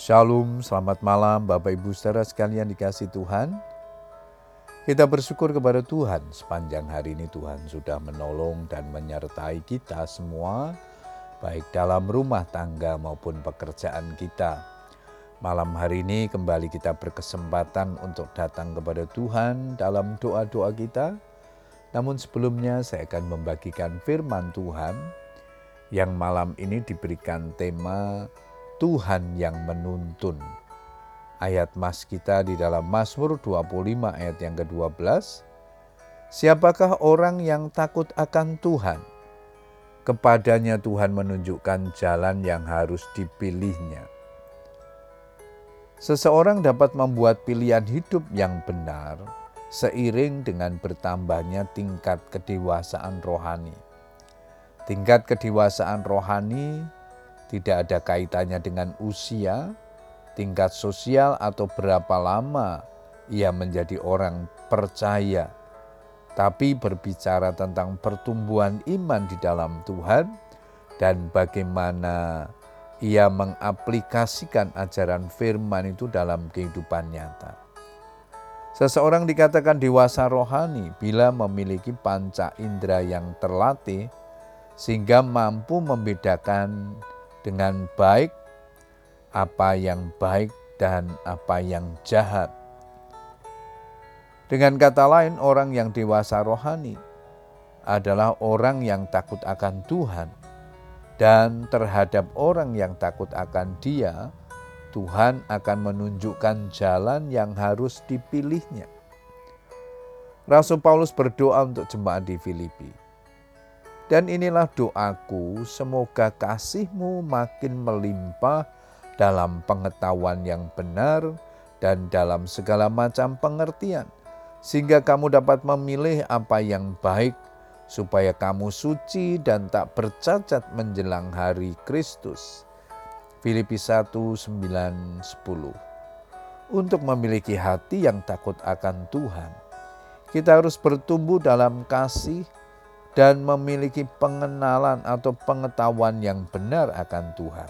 Shalom, selamat malam Bapak Ibu saudara sekalian dikasih Tuhan. Kita bersyukur kepada Tuhan sepanjang hari ini Tuhan sudah menolong dan menyertai kita semua baik dalam rumah tangga maupun pekerjaan kita. Malam hari ini kembali kita berkesempatan untuk datang kepada Tuhan dalam doa-doa kita. Namun sebelumnya saya akan membagikan firman Tuhan yang malam ini diberikan tema Tuhan yang menuntun. Ayat mas kita di dalam Mazmur 25 ayat yang ke-12. Siapakah orang yang takut akan Tuhan? Kepadanya Tuhan menunjukkan jalan yang harus dipilihnya. Seseorang dapat membuat pilihan hidup yang benar seiring dengan bertambahnya tingkat kedewasaan rohani. Tingkat kedewasaan rohani tidak ada kaitannya dengan usia, tingkat sosial, atau berapa lama ia menjadi orang percaya, tapi berbicara tentang pertumbuhan iman di dalam Tuhan dan bagaimana ia mengaplikasikan ajaran firman itu dalam kehidupan nyata. Seseorang dikatakan dewasa rohani bila memiliki panca indera yang terlatih sehingga mampu membedakan dengan baik apa yang baik dan apa yang jahat. Dengan kata lain, orang yang dewasa rohani adalah orang yang takut akan Tuhan, dan terhadap orang yang takut akan Dia, Tuhan akan menunjukkan jalan yang harus dipilihnya. Rasul Paulus berdoa untuk jemaat di Filipi. Dan inilah doaku, semoga kasihmu makin melimpah dalam pengetahuan yang benar dan dalam segala macam pengertian, sehingga kamu dapat memilih apa yang baik, supaya kamu suci dan tak bercacat menjelang hari Kristus. Filipi 1, 9, 10 Untuk memiliki hati yang takut akan Tuhan, kita harus bertumbuh dalam kasih, dan memiliki pengenalan atau pengetahuan yang benar akan Tuhan.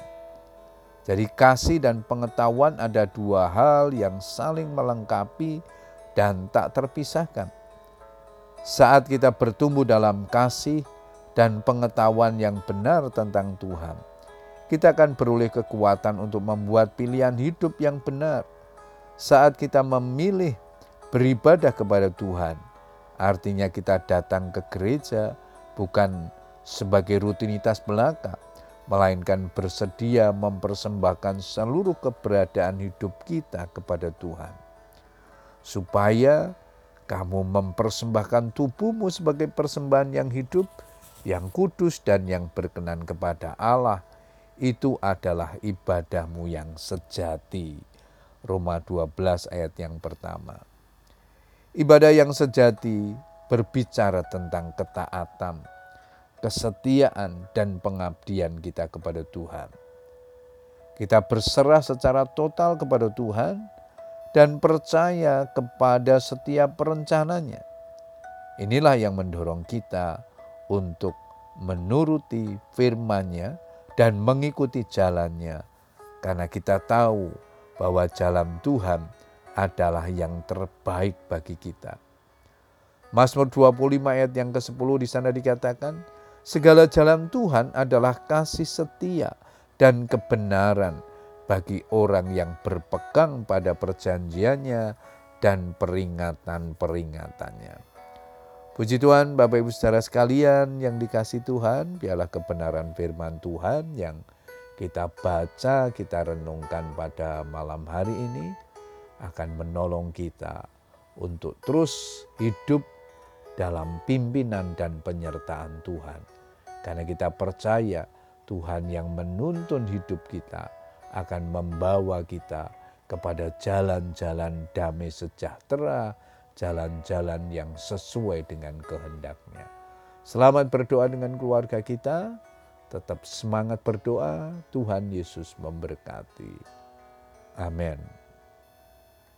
Jadi, kasih dan pengetahuan ada dua hal yang saling melengkapi dan tak terpisahkan. Saat kita bertumbuh dalam kasih dan pengetahuan yang benar tentang Tuhan, kita akan beroleh kekuatan untuk membuat pilihan hidup yang benar. Saat kita memilih beribadah kepada Tuhan, Artinya kita datang ke gereja bukan sebagai rutinitas belaka, melainkan bersedia mempersembahkan seluruh keberadaan hidup kita kepada Tuhan. Supaya kamu mempersembahkan tubuhmu sebagai persembahan yang hidup, yang kudus dan yang berkenan kepada Allah, itu adalah ibadahmu yang sejati. Roma 12 ayat yang pertama. Ibadah yang sejati berbicara tentang ketaatan, kesetiaan, dan pengabdian kita kepada Tuhan. Kita berserah secara total kepada Tuhan dan percaya kepada setiap perencananya. Inilah yang mendorong kita untuk menuruti firman-Nya dan mengikuti jalannya, karena kita tahu bahwa jalan Tuhan adalah yang terbaik bagi kita. Mazmur 25 ayat yang ke-10 di sana dikatakan, segala jalan Tuhan adalah kasih setia dan kebenaran bagi orang yang berpegang pada perjanjiannya dan peringatan-peringatannya. Puji Tuhan, Bapak Ibu saudara sekalian yang dikasih Tuhan, biarlah kebenaran firman Tuhan yang kita baca, kita renungkan pada malam hari ini akan menolong kita untuk terus hidup dalam pimpinan dan penyertaan Tuhan. Karena kita percaya Tuhan yang menuntun hidup kita akan membawa kita kepada jalan-jalan damai sejahtera, jalan-jalan yang sesuai dengan kehendaknya. Selamat berdoa dengan keluarga kita, tetap semangat berdoa, Tuhan Yesus memberkati. Amin.